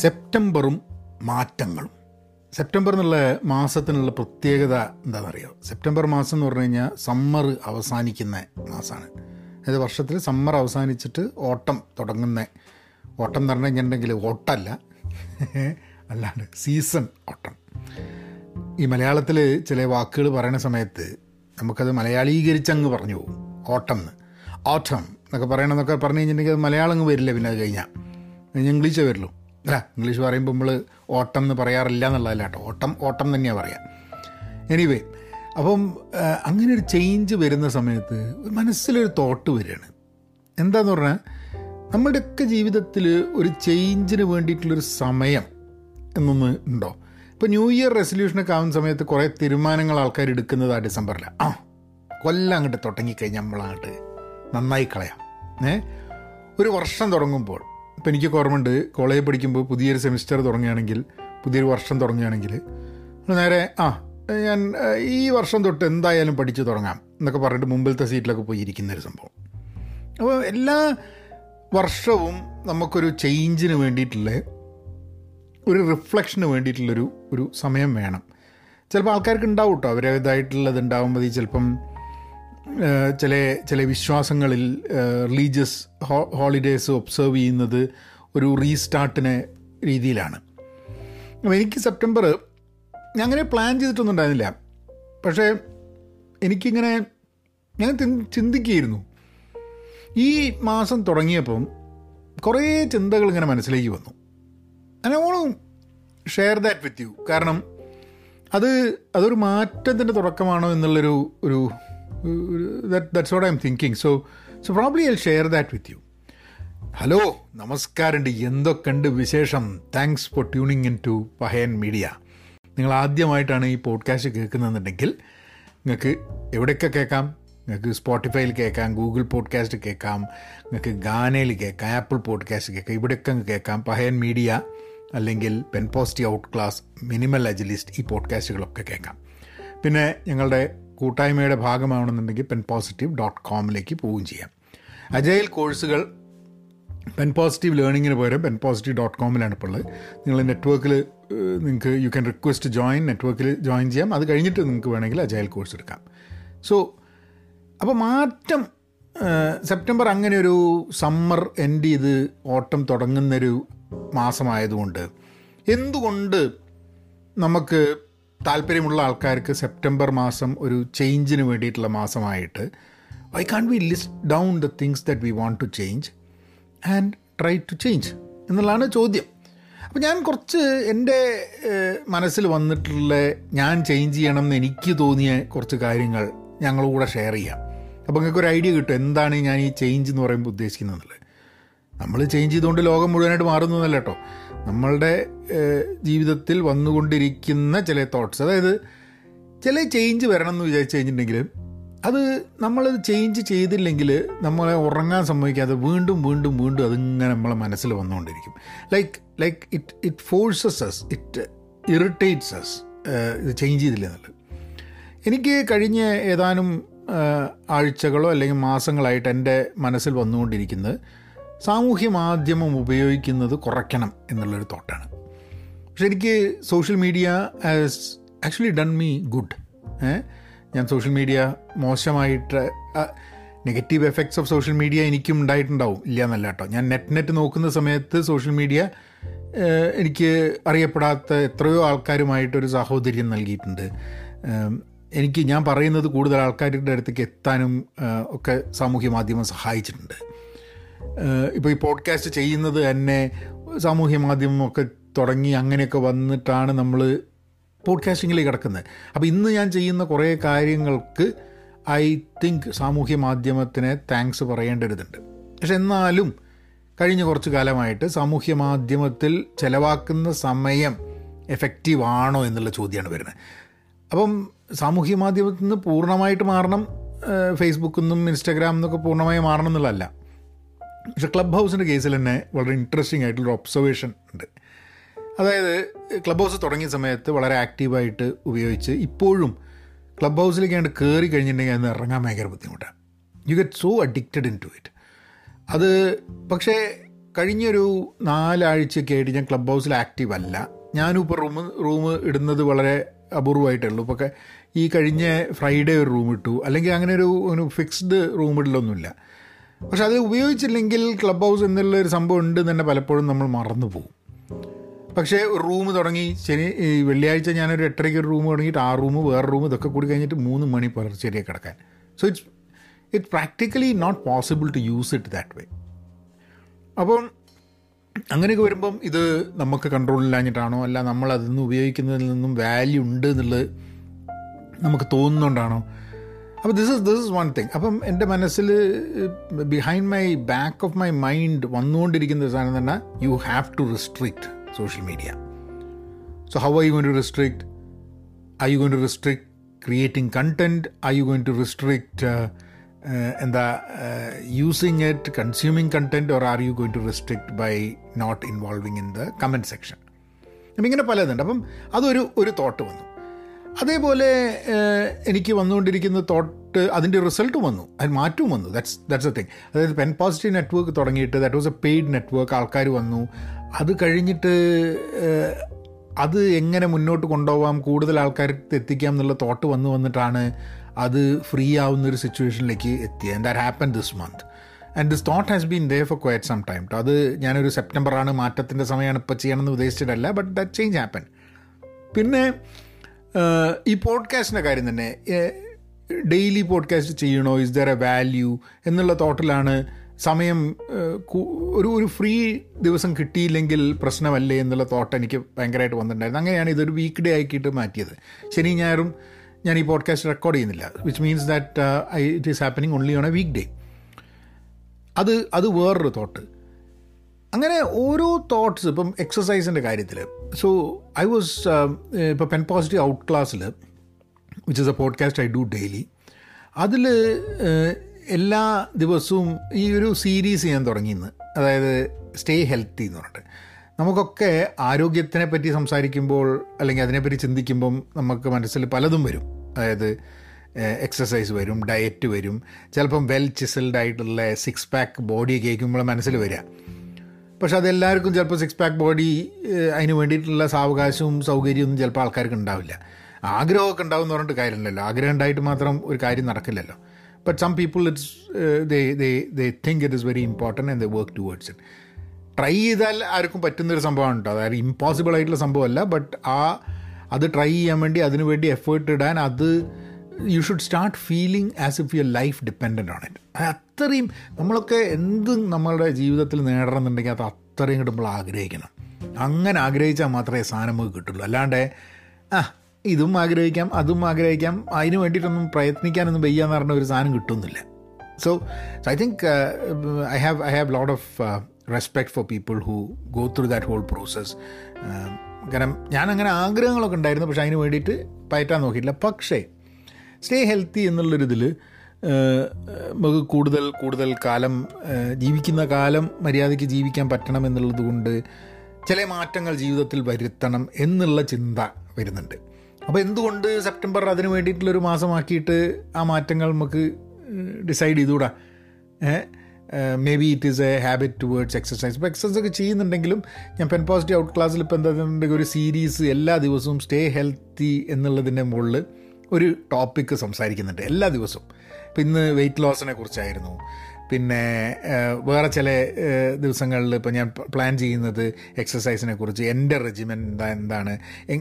സെപ്റ്റംബറും മാറ്റങ്ങളും. സെപ്റ്റംബർ എന്നുള്ള മാസത്തിനുള്ള പ്രത്യേകത എന്താണെന്നറിയോ? സെപ്റ്റംബർ മാസം എന്ന് പറഞ്ഞു കഴിഞ്ഞാൽ സമ്മർ അവസാനിക്കുന്ന മാസമാണ്. അതായത് വർഷത്തിൽ സമ്മർ അവസാനിച്ചിട്ട് ഓട്ടം തുടങ്ങുന്ന ഓട്ടം എന്ന് പറഞ്ഞു കഴിഞ്ഞിട്ടുണ്ടെങ്കിൽ ഓട്ടമല്ല അല്ലാണ്ട് സീസൺ ഓട്ടം. ഈ മലയാളത്തിൽ ചില വാക്കുകൾ പറയുന്ന സമയത്ത് നമുക്കത് മലയാളീകരിച്ചങ്ങ് പറഞ്ഞു പോകും. ഓട്ടം എന്ന്. ഓട്ടം എന്നൊക്കെ പറയണമെന്നൊക്കെ പറഞ്ഞു കഴിഞ്ഞിട്ടുണ്ടെങ്കിൽ അത് മലയാളം അങ്ങ് വരില്ല പിന്നെ അത് കഴിഞ്ഞാൽ. ഇംഗ്ലീഷേ വരുള്ളൂ അല്ല ഇംഗ്ലീഷ് പറയുമ്പോൾ നമ്മൾ ഓട്ടം എന്ന് പറയാറില്ല എന്നുള്ളതല്ല കേട്ടോ ഓട്ടം ഓട്ടം തന്നെയാണ് പറയാം. എനിവേ അപ്പം അങ്ങനെ ഒരു ചേഞ്ച് വരുന്ന സമയത്ത് മനസ്സിലൊരു തോട്ട് വരികയാണ് എന്താന്ന് പറഞ്ഞാൽ നമ്മുടെയൊക്കെ ജീവിതത്തിൽ ഒരു ചേഞ്ചിന് വേണ്ടിയിട്ടുള്ളൊരു സമയം എന്നൊന്ന് ഉണ്ടോ? ഇപ്പോൾ ന്യൂ ഇയർ റെസൊല്യൂഷനൊക്കെ ആവുന്ന സമയത്ത് കുറേ തീരുമാനങ്ങൾ ആൾക്കാർ എടുക്കുന്നത് ആ ഡിസംബറിലാണ് ആ കൊല്ലം അങ്ങോട്ട് തുടങ്ങിക്കഴിഞ്ഞാൽ നമ്മളങ്ങോട്ട് നന്നായി കളയാം. ഏ? ഒരു വർഷം തുടങ്ങുമ്പോൾ ഇപ്പം എനിക്ക് ഓർമ്മയുണ്ട് കോളേജിൽ പഠിക്കുമ്പോൾ പുതിയൊരു സെമിസ്റ്റർ തുടങ്ങുകയാണെങ്കിൽ പുതിയൊരു വർഷം തുടങ്ങുകയാണെങ്കിൽ നേരെ ആ ഞാൻ ഈ വർഷം തൊട്ട് എന്തായാലും പഠിച്ചു തുടങ്ങാം എന്നൊക്കെ പറഞ്ഞിട്ട് മുമ്പിലത്തെ സീറ്റിലൊക്കെ പോയി ഇരിക്കുന്ന ഒരു സംഭവം. അപ്പോൾ എല്ലാ വർഷവും നമുക്കൊരു ചേഞ്ചിന് വേണ്ടിയിട്ടുള്ള ഒരു റിഫ്ലക്ഷന് വേണ്ടിയിട്ടുള്ളൊരു ഒരു സമയം വേണം. ചിലപ്പോൾ ആൾക്കാർക്ക് ഉണ്ടാവും കേട്ടോ അവരേതായിട്ടുള്ളത് ഉണ്ടാകുമ്പോൾ ചിലപ്പം ചില ചില വിശ്വാസങ്ങളിൽ റിലീജിയസ് ഹോളിഡേയ്സ് ഒബ്സർവ് ചെയ്യുന്നത് ഒരു റീസ്റ്റാർട്ടിന് രീതിയിലാണ്. അപ്പോൾ എനിക്ക് സെപ്റ്റംബർ ഞാൻ അങ്ങനെ പ്ലാൻ ചെയ്തിട്ടൊന്നും ഉണ്ടായിരുന്നില്ല. പക്ഷേ എനിക്കിങ്ങനെ ഞാൻ ചിന്തിക്കുകയായിരുന്നു. ഈ മാസം തുടങ്ങിയപ്പം കുറേ ചിന്തകൾ ഇങ്ങനെ മനസ്സിലേക്ക് വന്നു. ഞാൻ ഓണം ഷെയർ ദാറ്റ് വിത്ത് യു കാരണം അത് അതൊരു മാറ്റത്തിന്റെ തുടക്കമാണോ എന്നുള്ളൊരു ഒരു that's what I am thinking so so probably I share that with you hello നമസ്കാരമുണ്ട് എന്തൊക്കെയുണ്ട് വിശേഷം? Thanks for tuning in to Pahayan media നിങ്ങൾ ആദ്യമായിട്ടാണ് ഈ പോഡ്കാസ്റ്റ് കേൾക്കുന്നതെന്നുണ്ടെങ്കിൽ നിങ്ങൾക്ക് എവിടെയൊക്കെ കേൾക്കാം? നിങ്ങൾക്ക് സ്പോട്ടിഫൈയിൽ കേൾക്കാം ഗൂഗിൾ പോഡ്കാസ്റ്റ് കേൾക്കാം നിങ്ങൾക്ക് ഗാനയിൽ കേൾക്കാം ആപ്പിൾ പോഡ്കാസ്റ്റ് കേൾക്കാം ഇവിടെയൊക്കെ കേൾക്കാം. പഹയൻ മീഡിയ അല്ലെങ്കിൽ pen positive out class minimal agilist ഈ പോഡ്കാസ്റ്റുകളൊക്കെ കേൾക്കാം. പിന്നെ ഞങ്ങളുടെ കൂട്ടായ്മയുടെ ഭാഗമാവണമെന്നുണ്ടെങ്കിൽ പെൻ പോസിറ്റീവ് ഡോട്ട് കോമിലേക്ക് പോവുകയും ചെയ്യാം. അജൈൽ കോഴ്സുകൾ പെൻ പോസിറ്റീവ് ലേണിങ്ങിന് പകരം പെൻ പോസിറ്റീവ് ഡോട്ട് കോമിലാണ് ഇപ്പോൾ ഉള്ളത്. നിങ്ങൾ നെറ്റ്വർക്കിൽ നിങ്ങൾക്ക് യു ക്യാൻ റിക്വസ്റ്റ് ജോയിൻ നെറ്റ്വർക്കിൽ ജോയിൻ ചെയ്യാം. അത് കഴിഞ്ഞിട്ട് നിങ്ങൾക്ക് വേണമെങ്കിൽ അജയൽ കോഴ്സ് എടുക്കാം. സോ അപ്പോൾ മാറ്റം സെപ്റ്റംബർ അങ്ങനെ ഒരു സമ്മർ എൻഡ് ചെയ്ത് ഓട്ടം തുടങ്ങുന്നൊരു മാസമായതുകൊണ്ട് എന്തുകൊണ്ട് നമുക്ക് താല്പര്യമുള്ള ആൾക്കാർക്ക് സെപ്റ്റംബർ മാസം ഒരു ചേഞ്ചിന് വേണ്ടിയിട്ടുള്ള മാസമായിട്ട് I can we list down the things that we want to change and try to change എന്നുള്ളതാണ് ചോദ്യം. അപ്പോൾ ഞാൻ കുറച്ച് എന്റെ മനസ്സിൽ വന്നിട്ടുള്ള ഞാൻ ചേഞ്ച് ചെയ്യണം എന്ന് എനിക്ക് തോന്നിയ കുറച്ച് കാര്യങ്ങൾ ഞങ്ങളുടെ ഷെയർ ചെയ്യാം. അപ്പോൾ നിങ്ങൾക്ക് ഒരു ഐഡിയ കിട്ടും എന്താണ് ഞാൻ ഈ ചേഞ്ച് എന്ന് പറയുമ്പോൾ ഉദ്ദേശിക്കുന്നത് നമ്മൾ ചേഞ്ച് ചെയ്തുകൊണ്ട് ലോകം മുഴുവനായിട്ട് മാറുന്നതല്ല കേട്ടോ. നമ്മളുടെ ജീവിതത്തിൽ വന്നുകൊണ്ടിരിക്കുന്ന ചില തോട്ട്സ് അതായത് ചില ചേഞ്ച് വരണം എന്ന് വിചാരിച്ചു കഴിഞ്ഞിട്ടുണ്ടെങ്കിൽ അത് നമ്മളത് ചേഞ്ച് ചെയ്തില്ലെങ്കിൽ നമ്മളെ ഉറങ്ങാൻ സംഭവിക്കാതെ വീണ്ടും വീണ്ടും വീണ്ടും അതിങ്ങനെ നമ്മളെ മനസ്സിൽ വന്നുകൊണ്ടിരിക്കും. Like like it it forces us it irritates us ഇത് ചേഞ്ച് ചെയ്തില്ല എന്നുള്ളത്. എനിക്ക് കഴിഞ്ഞ ഏതാനും ആഴ്ചകളോ അല്ലെങ്കിൽ മാസങ്ങളായിട്ട് എന്റെ മനസ്സിൽ വന്നുകൊണ്ടിരിക്കുന്നത് സാമൂഹ്യ മാധ്യമം ഉപയോഗിക്കുന്നത് കുറയ്ക്കണം എന്നുള്ളൊരു തോട്ടാണ്. പക്ഷെ എനിക്ക് social media has actually done me good ഞാൻ സോഷ്യൽ മീഡിയ മോശമായിട്ട് negative effects of social media എനിക്കും ഉണ്ടായിട്ടുണ്ടാവും. ഇല്ല എന്നല്ല കേട്ടോ. ഞാൻ നെറ്റ് നെറ്റ് നോക്കുന്ന സമയത്ത് സോഷ്യൽ മീഡിയ എനിക്ക് അറിയപ്പെടാത്ത എത്രയോ ആൾക്കാരുമായിട്ടൊരു സാഹോദര്യം നൽകിയിട്ടുണ്ട്. എനിക്ക് ഞാൻ പറയുന്നത് കൂടുതൽ ആൾക്കാരുടെ അടുത്തേക്ക് എത്താനും ഒക്കെ സാമൂഹ്യ മാധ്യമം സഹായിച്ചിട്ടുണ്ട്. ഇപ്പോൾ ഈ പോഡ്കാസ്റ്റ് ചെയ്യുന്നത് തന്നെ സാമൂഹ്യ മാധ്യമമൊക്കെ തുടങ്ങി അങ്ങനെയൊക്കെ വന്നിട്ടാണ് നമ്മൾ പോഡ്കാസ്റ്റിങ്ങിലേക്ക് കിടക്കുന്നത്. അപ്പോൾ ഇന്ന് ഞാൻ ചെയ്യുന്ന കുറേ കാര്യങ്ങൾക്ക് ഐ തിങ്ക് സാമൂഹ്യ മാധ്യമത്തിന് താങ്ക്സ് പറയേണ്ടതുണ്ട് പക്ഷെ എന്നാലും കഴിഞ്ഞ കുറച്ച് കാലമായിട്ട് സാമൂഹ്യ മാധ്യമത്തിൽ ചിലവാക്കുന്ന സമയം എഫക്റ്റീവ് ആണോ എന്നുള്ള ചോദ്യമാണ് വരുന്നത്. അപ്പം സാമൂഹ്യ മാധ്യമത്തിൽ നിന്ന് പൂർണമായിട്ട് മാറണം ഫേസ്ബുക്കിൽ നിന്നും ഇൻസ്റ്റാഗ്രാമിൽ നിന്നൊക്കെ പൂർണമായി മാറണം എന്നുള്ളതല്ല. പക്ഷെ ക്ലബ് ഹൗസിന്റെ കേസിൽ തന്നെ വളരെ ഇൻട്രസ്റ്റിംഗ് ആയിട്ടുള്ള ഒബ്സർവേഷൻ ഉണ്ട്. അതായത് ക്ലബ് ഹൗസ് തുടങ്ങിയ സമയത്ത് വളരെ ആക്റ്റീവായിട്ട് ഉപയോഗിച്ച് ഇപ്പോഴും ക്ലബ് ഹൗസിലേക്ക് അങ്ങോട്ട് കയറി കഴിഞ്ഞിട്ടുണ്ടെങ്കിൽ അതിന് ഇറങ്ങാൻ ഭയങ്കര ബുദ്ധിമുട്ടാണ്. You get so addicted into it അത് പക്ഷേ കഴിഞ്ഞൊരു നാലാഴ്ചയൊക്കെ ആയിട്ട് ഞാൻ ക്ലബ് ഹൗസിൽ ആക്റ്റീവ് അല്ല. ഞാനും ഇപ്പോൾ റൂം റൂം ഇടുന്നത് വളരെ അപൂർവമായിട്ടേ ഉള്ളൂ ഇപ്പോൾ ഈ കഴിഞ്ഞ ഫ്രൈഡേ ഒരു റൂം ഇട്ടു. അല്ലെങ്കിൽ അങ്ങനെ ഒരു ഒരു ഫിക്സ്ഡ് റൂം ഇടലൊന്നുമില്ല. പക്ഷെ അത് ഉപയോഗിച്ചില്ലെങ്കിൽ ക്ലബ് ഹൗസ് എന്നുള്ള ഒരു സംഭവം ഉണ്ട് തന്നെ പലപ്പോഴും നമ്മൾ മറന്നു പോകും. പക്ഷേ റൂം തുടങ്ങി ശനി ഈ വെള്ളിയാഴ്ച ഞാനൊരു എട്ടരയ്ക്ക് ഒരു റൂം തുടങ്ങിയിട്ട് ആ റൂം വേറെ റൂം ഇതൊക്കെ കൂടി കഴിഞ്ഞിട്ട് മൂന്ന് മണി പുലർച്ചെരിയെ കിടക്കാൻ. So it's it's practically not possible to use it that way അപ്പം അങ്ങനെയൊക്കെ വരുമ്പം ഇത് നമുക്ക് കൺട്രോളില്ലാഞ്ഞിട്ടാണോ അല്ല നമ്മൾ അതിൽ നിന്ന് ഉപയോഗിക്കുന്നതിൽ നിന്നും വാല്യൂ ഉണ്ട് എന്നുള്ളത് നമുക്ക് തോന്നുന്നുകൊണ്ടാണോ അപ്പോൾ this is this is one thing അപ്പം എന്റെ മനസ്സിൽ behind my back of my mind വന്നുകൊണ്ടിരിക്കുന്ന ഒരു സാധനം തന്നെ you have to restrict social media so how are you going to restrict I you going to restrict creating content I you going to restrict എന്താ using it consuming content or are you going to restrict by not involving in the comment section അപ്പം ഇങ്ങനെ പലതുണ്ട്. അപ്പം അതൊരു ഒരു thought വന്നു. അതേപോലെ എനിക്ക് വന്നുകൊണ്ടിരിക്കുന്ന തോട്ട് അതിന്റെ റിസൾട്ടും വന്നു. അതിന് മാറ്റവും വന്നു. ദാറ്റ്സ് ദാറ്റ്സ് എ തിങ് അതായത് പെൻ പോസിറ്റീവ് നെറ്റ്വർക്ക് തുടങ്ങിയിട്ട് that was a paid network ആൾക്കാർ വന്നു. അത് കഴിഞ്ഞിട്ട് അത് എങ്ങനെ മുന്നോട്ട് കൊണ്ടുപോകാം കൂടുതൽ ആൾക്കാർക്ക് എത്തിക്കാം എന്നുള്ള തോട്ട് വന്നു വന്നിട്ടാണ് അത് ഫ്രീ ആവുന്ന ഒരു സിറ്റുവേഷനിലേക്ക് എത്തിയത് and that happen this month and this thought has been there for quite some time അത് ഞാനൊരു സെപ്റ്റംബറാണ് മാറ്റത്തിന്റെ സമയമാണ് ഇപ്പോൾ ചെയ്യണമെന്ന് ഉദ്ദേശിച്ചിട്ടല്ല ബട്ട് ദാറ്റ് ചേഞ്ച് ഹാപ്പൻ പിന്നെ ഈ പോഡ്കാസ്റ്റിന്റെ കാര്യം തന്നെ ഡെയിലി പോഡ്കാസ്റ്റ് ചെയ്യണോ? ഇസ് ദർ എ വാല്യൂ എന്നുള്ള തോട്ടിലാണ് സമയം ഒരു ഒരു ഫ്രീ ദിവസം കിട്ടിയില്ലെങ്കിൽ പ്രശ്നമല്ലേ എന്നുള്ള തോട്ട് എനിക്ക് ഭയങ്കരമായിട്ട് വന്നിട്ടുണ്ടായിരുന്നു. അങ്ങനെയാണ് ഇതൊരു വീക്ക് ഡേ ആക്കിയിട്ട് മാറ്റിയത്. ശനി ഞായറും ഞാൻ ഈ പോഡ്കാസ്റ്റ് റെക്കോർഡ് ചെയ്യുന്നില്ല. Which means that I it is happening only on a week day അത് അത് വേറൊരു തോട്ട്. അങ്ങനെ ഓരോ തോട്ട്സ് ഇപ്പം എക്സസൈസിന്റെ കാര്യത്തിൽ സോ ഐ വാസ് ഇപ്പോൾ പെൻ പോസിറ്റീവ് ഔട്ട് ക്ലാസ്സിൽ which is a podcast I do daily അതിൽ എല്ലാ ദിവസവും ഈ ഒരു സീരീസ് ഞാൻ തുടങ്ങിയെന്ന് അതായത് സ്റ്റേ ഹെൽത്തി എന്ന് പറഞ്ഞിട്ട്. നമുക്കൊക്കെ ആരോഗ്യത്തിനെ പറ്റി സംസാരിക്കുമ്പോൾ അല്ലെങ്കിൽ അതിനെപ്പറ്റി ചിന്തിക്കുമ്പം നമുക്ക് മനസ്സിൽ പലതും വരും. അതായത് എക്സസൈസ് വരും ഡയറ്റ് വരും. ചിലപ്പം വെൽ ചിസൽഡ് ആയിട്ടുള്ള സിക്സ് പാക്ക് ബോഡി കേൾക്കുമ്പോൾ മനസ്സിൽ വരിക പക്ഷെ അതെല്ലാവർക്കും ചിലപ്പോൾ സിക്സ് പാക്ക് ബോഡി അതിന് വേണ്ടിയിട്ടുള്ള സാവകാശവും സൗകര്യമൊന്നും ചിലപ്പോൾ ആൾക്കാർക്ക് ഉണ്ടാവില്ല. ആഗ്രഹമൊക്കെ ഉണ്ടാവും എന്ന് പറഞ്ഞിട്ട് കാര്യമില്ലല്ലോ. ആഗ്രഹം ഉണ്ടായിട്ട് മാത്രം ഒരു കാര്യം നടക്കില്ലല്ലോ. But some people it's they they they think it is very important and the work towards it try ചെയ്താൽ ആർക്കും പറ്റുന്നൊരു സംഭവമാണ് കേട്ടോ അതായത് ഇമ്പോസിബിൾ ആയിട്ടുള്ള സംഭവമല്ല ബട്ട് ആ അത് ട്രൈ ചെയ്യാൻ വേണ്ടി അതിനുവേണ്ടി എഫേർട്ട് ഇടാൻ അത് you should start feeling as if your life dependent ആണ് ഇറ്റ് അത്രയും നമ്മളൊക്കെ എന്തും നമ്മളുടെ ജീവിതത്തിൽ നേടണമെന്നുണ്ടെങ്കിൽ അത് അത്രയും കൂടെ നമ്മൾ ആഗ്രഹിക്കണം. അങ്ങനെ ആഗ്രഹിച്ചാൽ മാത്രമേ സാധനം നമുക്ക് കിട്ടുള്ളൂ. അല്ലാണ്ട് ആ ഇതും ആഗ്രഹിക്കാം അതും ആഗ്രഹിക്കാം അതിന് വേണ്ടിയിട്ടൊന്നും പ്രയത്നിക്കാനൊന്നും വയ്യാന്ന് പറഞ്ഞ ഒരു സാധനം കിട്ടുന്നില്ല. So I think I have I have lot of respect for people who go through that whole process കാരണം ഞാനങ്ങനെ ആഗ്രഹങ്ങളൊക്കെ ഉണ്ടായിരുന്നു പക്ഷേ അതിന് വേണ്ടിയിട്ട് പയറ്റാൻ നോക്കിയിട്ടില്ല. പക്ഷേ സ്റ്റേ ഹെൽത്തി എന്നുള്ളൊരിതിൽ നമുക്ക് കൂടുതൽ കൂടുതൽ കാലം ജീവിക്കുന്ന കാലം മര്യാദയ്ക്ക് ജീവിക്കാൻ പറ്റണം എന്നുള്ളത് കൊണ്ട് ചില മാറ്റങ്ങൾ ജീവിതത്തിൽ വരുത്തണം എന്നുള്ള ചിന്ത വരുന്നുണ്ട്. അപ്പോൾ എന്തുകൊണ്ട് സെപ്റ്റംബർ അതിന് വേണ്ടിയിട്ടുള്ളൊരു മാസമാക്കിയിട്ട് ആ മാറ്റങ്ങൾ നമുക്ക് decide ചെയ്തുകൂടാ? Maybe it is a habit towards exercise ഇപ്പോൾ എക്സസൈസ് ഒക്കെ ചെയ്യുന്നുണ്ടെങ്കിലും ഞാൻ പെൻ പോസിറ്റീവ് ഔട്ട് ക്ലാസ്സിൽ ഇപ്പോൾ എന്താ ഒരു സീരീസ് എല്ലാ ദിവസവും സ്റ്റേ ഹെൽത്തി എന്നുള്ളതിന്റെ മുകളിൽ ഒരു ടോപ്പിക്ക് സംസാരിക്കുന്നുണ്ട് എല്ലാ ദിവസവും. ഇപ്പം ഇന്ന് വെയിറ്റ് ലോസിനെ കുറിച്ചായിരുന്നു. പിന്നെ വേറെ ചില ദിവസങ്ങളിൽ ഇപ്പോൾ ഞാൻ പ്ലാൻ ചെയ്യുന്നത് എക്സസൈസിനെ കുറിച്ച് എന്റെ റെജിമെൻ എന്താ എന്താണ്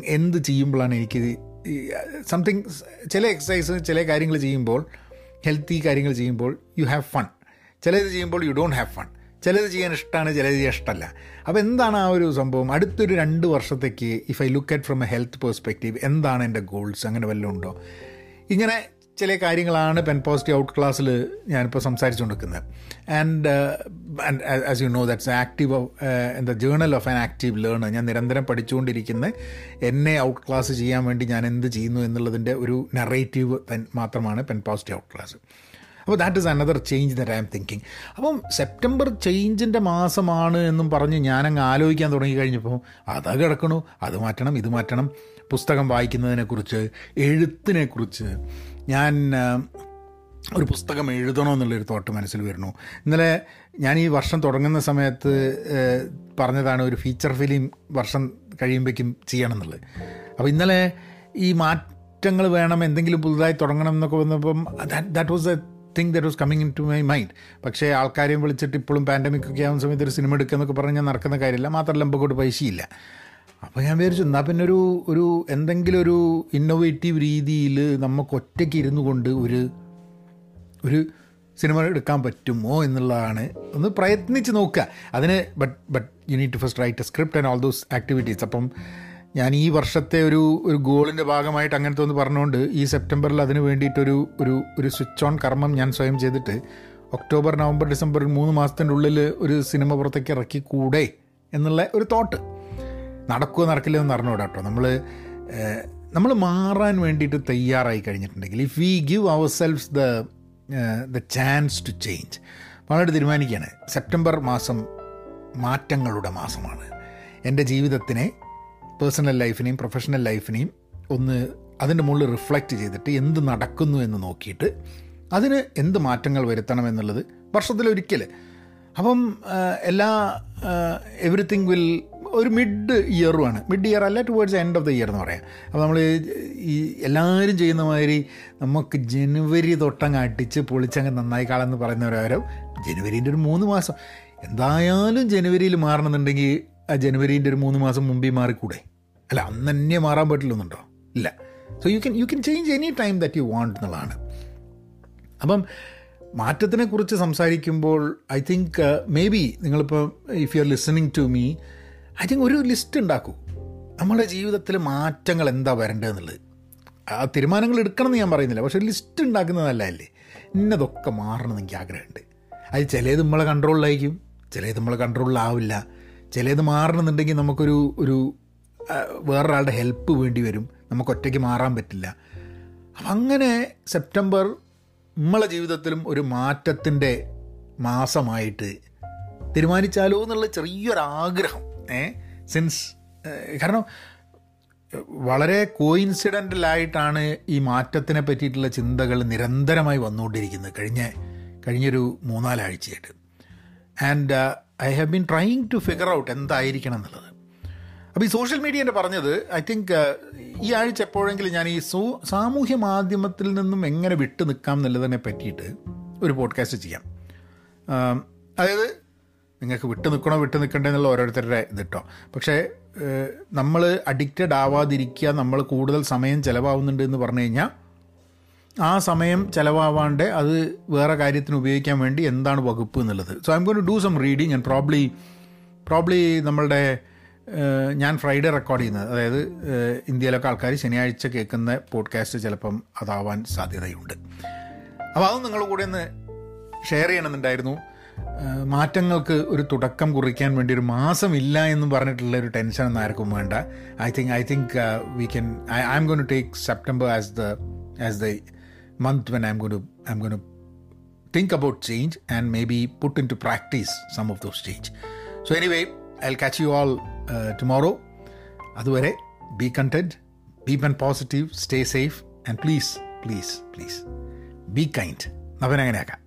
എന്ത് ചെയ്യുമ്പോഴാണ് എനിക്ക് സംതിങ് ചില എക്സസൈസ് ചില കാര്യങ്ങൾ ചെയ്യുമ്പോൾ ഹെൽത്തി കാര്യങ്ങൾ ചെയ്യുമ്പോൾ യു ഹാവ് ഫൺ ചിലത് ചെയ്യുമ്പോൾ യു ഡോണ്ട് ഹാവ് ഫൺ ചിലത് ചെയ്യാൻ ഇഷ്ടമാണ് ചിലത് ചെയ്യാൻ ഇഷ്ടമല്ല. അപ്പോൾ എന്താണ് ആ ഒരു സംഭവം? അടുത്തൊരു രണ്ട് വർഷത്തേക്ക് if I look at from a health perspective എന്താണ് എന്റെ ഗോൾസ് അങ്ങനെ വല്ലതും ഉണ്ടോ? ഇങ്ങനെ ചില കാര്യങ്ങളാണ് പെൻ പോസിറ്റീവ് ഔട്ട് ക്ലാസ്സിൽ ഞാനിപ്പോൾ സംസാരിച്ചുകൊണ്ടിരിക്കുന്നത്. And as you know that's active എന്താ journal of an active learner ഞാൻ നിരന്തരം പഠിച്ചുകൊണ്ടിരിക്കുന്ന എന്നെ ഔട്ട് ക്ലാസ് ചെയ്യാൻ വേണ്ടി ഞാൻ എന്ത് ചെയ്യുന്നു എന്നുള്ളതിന്റെ ഒരു നെറേറ്റീവ് മാത്രമാണ് പെൻ പോസിറ്റീവ് ഔട്ട് ക്ലാസ് അപ്പോൾ that is another change that I am thinking അപ്പം സെപ്റ്റംബർ ചേഞ്ചിന്റെ മാസമാണ് എന്നും പറഞ്ഞ് ഞാനങ്ങ് ആലോചിക്കാൻ തുടങ്ങി കഴിഞ്ഞപ്പോൾ അത് കിടക്കണു അത് മാറ്റണം ഇത് മാറ്റണം. പുസ്തകം വായിക്കുന്നതിനെക്കുറിച്ച് എഴുത്തിനെക്കുറിച്ച് ഞാൻ ഒരു പുസ്തകം എഴുതണമെന്നുള്ളൊരു തോട്ട് മനസ്സിൽ വരുന്നു. ഇന്നലെ ഞാൻ ഈ വർഷം തുടങ്ങുന്ന സമയത്ത് പറഞ്ഞതാണ് ഒരു ഫീച്ചർ ഫിലിം വർഷം കഴിയുമ്പോഴേക്കും ചെയ്യണം എന്നുള്ളത് അപ്പോൾ ഇന്നലെ ഈ മാറ്റങ്ങൾ വേണം എന്തെങ്കിലും പുതുതായി തുടങ്ങണം എന്നൊക്കെ വന്നപ്പം that was a thing that was coming into my mind പക്ഷേ ആൾക്കാരെയും വിളിച്ചിട്ട് ഇപ്പോഴും പാൻഡമിക് ഒക്കെ ആവുന്ന സമയത്ത് ഒരു സിനിമ എടുക്കുക എന്നൊക്കെ പറഞ്ഞാൽ നടക്കുന്ന കാര്യമില്ല. മാത്രമല്ല നമുക്ക് പൈസയില്ല. അപ്പോൾ ഞാൻ വിചാരിച്ചു എന്നാൽ പിന്നെ ഒരു ഒരു എന്തെങ്കിലും ഒരു ഇന്നോവേറ്റീവ് രീതിയിൽ നമുക്ക് ഒറ്റയ്ക്ക് ഇരുന്നു കൊണ്ട് ഒരു ഒരു സിനിമ എടുക്കാൻ പറ്റുമോ എന്നുള്ളതാണ് ഒന്ന് പ്രയത്നിച്ച് നോക്കുക. അതിന് but but you need to first write a script and all those activities അപ്പം ഞാൻ ഈ വർഷത്തെ ഒരു ഒരു ഗോളിന്റെ ഭാഗമായിട്ട് അങ്ങനത്തെ ഒന്ന് പറഞ്ഞുകൊണ്ട് ഈ സെപ്റ്റംബറിൽ അതിന് വേണ്ടിയിട്ടൊരു ഒരു ഒരു സ്വിച്ച് ഓൺ കർമ്മം ഞാൻ സ്വയം ചെയ്തിട്ട് ഒക്ടോബർ നവംബർ ഡിസംബർ മൂന്ന് മാസത്തിന്റെ ഉള്ളിൽ ഒരു സിനിമ പുറത്തേക്ക് ഇറക്കി കൂടെ എന്നുള്ള ഒരു തോട്ട് നടക്കുമോ നടക്കില്ല എന്ന് അറിഞ്ഞൂടാ കേട്ടോ നമ്മൾ നമ്മൾ മാറാൻ വേണ്ടിയിട്ട് തയ്യാറായി കഴിഞ്ഞിട്ടുണ്ടെങ്കിൽ if we give ourselves the the chance to change വളരെ തീരുമാനിക്കുകയാണ്. സെപ്റ്റംബർ മാസം മാറ്റങ്ങളുടെ മാസമാണ്. എന്റെ ജീവിതത്തിനെ പേഴ്സണൽ ലൈഫിനെയും പ്രൊഫഷണൽ ലൈഫിനെയും ഒന്ന് അതിന്റെ മുകളിൽ റിഫ്ലക്റ്റ് ചെയ്തിട്ട് എന്ത് നടക്കുന്നു എന്ന് നോക്കിയിട്ട് അതിന് എന്ത് മാറ്റങ്ങൾ വരുത്തണം എന്നുള്ളത് വർഷത്തിലൊരിക്കൽ അപ്പം എല്ലാ എവറിത്തിങ് വിൽ ഒരു മിഡ് ഇയറുമാണ് മിഡ് ഇയർ അല്ല towards end of the year എന്ന് പറയാം. അപ്പോൾ നമ്മൾ ഈ എല്ലാവരും ചെയ്യുന്ന മാതിരി നമുക്ക് ജനുവരി തൊട്ടങ്ങ് അടിച്ച് പൊളിച്ചങ്ങ് നന്നായി കാളെന്ന് പറയുന്നവരാരും ജനുവരീന്റെ ഒരു മൂന്ന് മാസം. എന്തായാലും ജനുവരിയിൽ മാറണമെന്നുണ്ടെങ്കിൽ ആ ജനുവരീന്റെ ഒരു മൂന്ന് മാസം മുമ്പേ മാറിക്കൂടെ? അല്ല അന്ന് തന്നെ മാറാൻ പറ്റില്ലെന്നുണ്ടോ? ഇല്ല. So you can you can change any time that you want എന്നുള്ളതാണ്. അപ്പം മാറ്റത്തിനെ കുറിച്ച് സംസാരിക്കുമ്പോൾ ഐ തിങ്ക് മേ ബി നിങ്ങളിപ്പോൾ if you are listening to me I think ഒരു ലിസ്റ്റ് ഉണ്ടാക്കൂ. നമ്മുടെ ജീവിതത്തിൽ മാറ്റങ്ങൾ എന്താ വരേണ്ടതെന്നുള്ളത് ആ തീരുമാനങ്ങൾ എടുക്കണം എന്ന് ഞാൻ പറയുന്നില്ല. പക്ഷേ ലിസ്റ്റ് ഉണ്ടാക്കുന്നത് നല്ലതല്ലേ? ഇന്നതൊക്കെ മാറണമെന്ന് എനിക്ക് ആഗ്രഹമുണ്ട്. അത് ചിലത് നമ്മളെ കൺട്രോളിലായിരിക്കും ചിലത് നമ്മളെ കൺട്രോളിലാവില്ല ചിലത് മാറണമെന്നുണ്ടെങ്കിൽ നമുക്കൊരു ഒരു വേറൊരാളുടെ ഹെൽപ്പ് വേണ്ടി വരും. നമുക്ക് ഒറ്റയ്ക്ക് മാറാൻ പറ്റില്ല. അപ്പം അങ്ങനെ സെപ്റ്റംബർ നമ്മളെ ജീവിതത്തിലും ഒരു മാറ്റത്തിന്റെ മാസമായിട്ട് തീരുമാനിച്ചാലോ എന്നുള്ള ചെറിയൊരാഗ്രഹം ഏ? സിൻസ് കാരണം വളരെ കോയിൻസിഡന്റലായിട്ടാണ് ഈ മാറ്റത്തിനെ പറ്റിയിട്ടുള്ള ചിന്തകൾ നിരന്തരമായി വന്നുകൊണ്ടിരിക്കുന്നത് കഴിഞ്ഞ കഴിഞ്ഞൊരു മൂന്നാലാഴ്ചയായിട്ട്. And I have been trying to figure out എന്തായിരിക്കണം എന്നുള്ളത്. അപ്പോൾ ഈ സോഷ്യൽ മീഡിയ എന്റെ പറഞ്ഞത് ഐ തിങ്ക് ഈ ആഴ്ച എപ്പോഴെങ്കിലും ഞാൻ ഈ സോ സാമൂഹ്യ മാധ്യമത്തിൽ നിന്നും എങ്ങനെ വിട്ടു നിൽക്കാം എന്നുള്ളതിനെ പറ്റിയിട്ട് ഒരു പോഡ്കാസ്റ്റ് ചെയ്യാം. അതായത് നിങ്ങൾക്ക് വിട്ടു നിൽക്കണോ വിട്ടു നിൽക്കണ്ടേ എന്നുള്ള ഓരോരുത്തരുടെ ഇത് പക്ഷേ നമ്മൾ അഡിക്റ്റഡ് ആവാതിരിക്കുക നമ്മൾ കൂടുതൽ സമയം ചിലവാകുന്നുണ്ട് എന്ന് പറഞ്ഞു കഴിഞ്ഞാൽ ആ സമയം ചിലവാവാണ്ട് അത് വേറെ കാര്യത്തിന് ഉപയോഗിക്കാൻ വേണ്ടി എന്താണ് വകുപ്പ് എന്നുള്ളത്. So I'm gonna do some reading and probably probably നമ്മളുടെ ഞാൻ ഫ്രൈഡേ റെക്കോർഡ് ചെയ്യുന്നത്. അതായത് ഇന്ത്യയിലൊക്കെ ആൾക്കാർ ശനിയാഴ്ച കേൾക്കുന്ന പോഡ്കാസ്റ്റ് ചിലപ്പം അതാവാൻ സാധ്യതയുണ്ട്. അപ്പോൾ അത് നിങ്ങൾ കൂടെ ഒന്ന് ഷെയർ ചെയ്യണമെന്നുണ്ടായിരുന്നു. മാറ്റങ്ങൾക്ക് ഒരു തുടക്കം കുറിക്കാൻ വേണ്ടി ഒരു മാസം ഇല്ല എന്ന് പറഞ്ഞിട്ടുള്ള ഒരു ടെൻഷൻ ഒന്നും ആർക്കും വേണ്ട. I think I think we can I I'm gonna take September as the as the month when I'm gonna I'm gonna think about change and maybe put into practice some of those change. So, anyway, I'll catch you all uh, tomorrow. അതുവരെ be content, be positive, stay safe, and please, please, please, be kind. അവനങ്ങനെയാക്കാം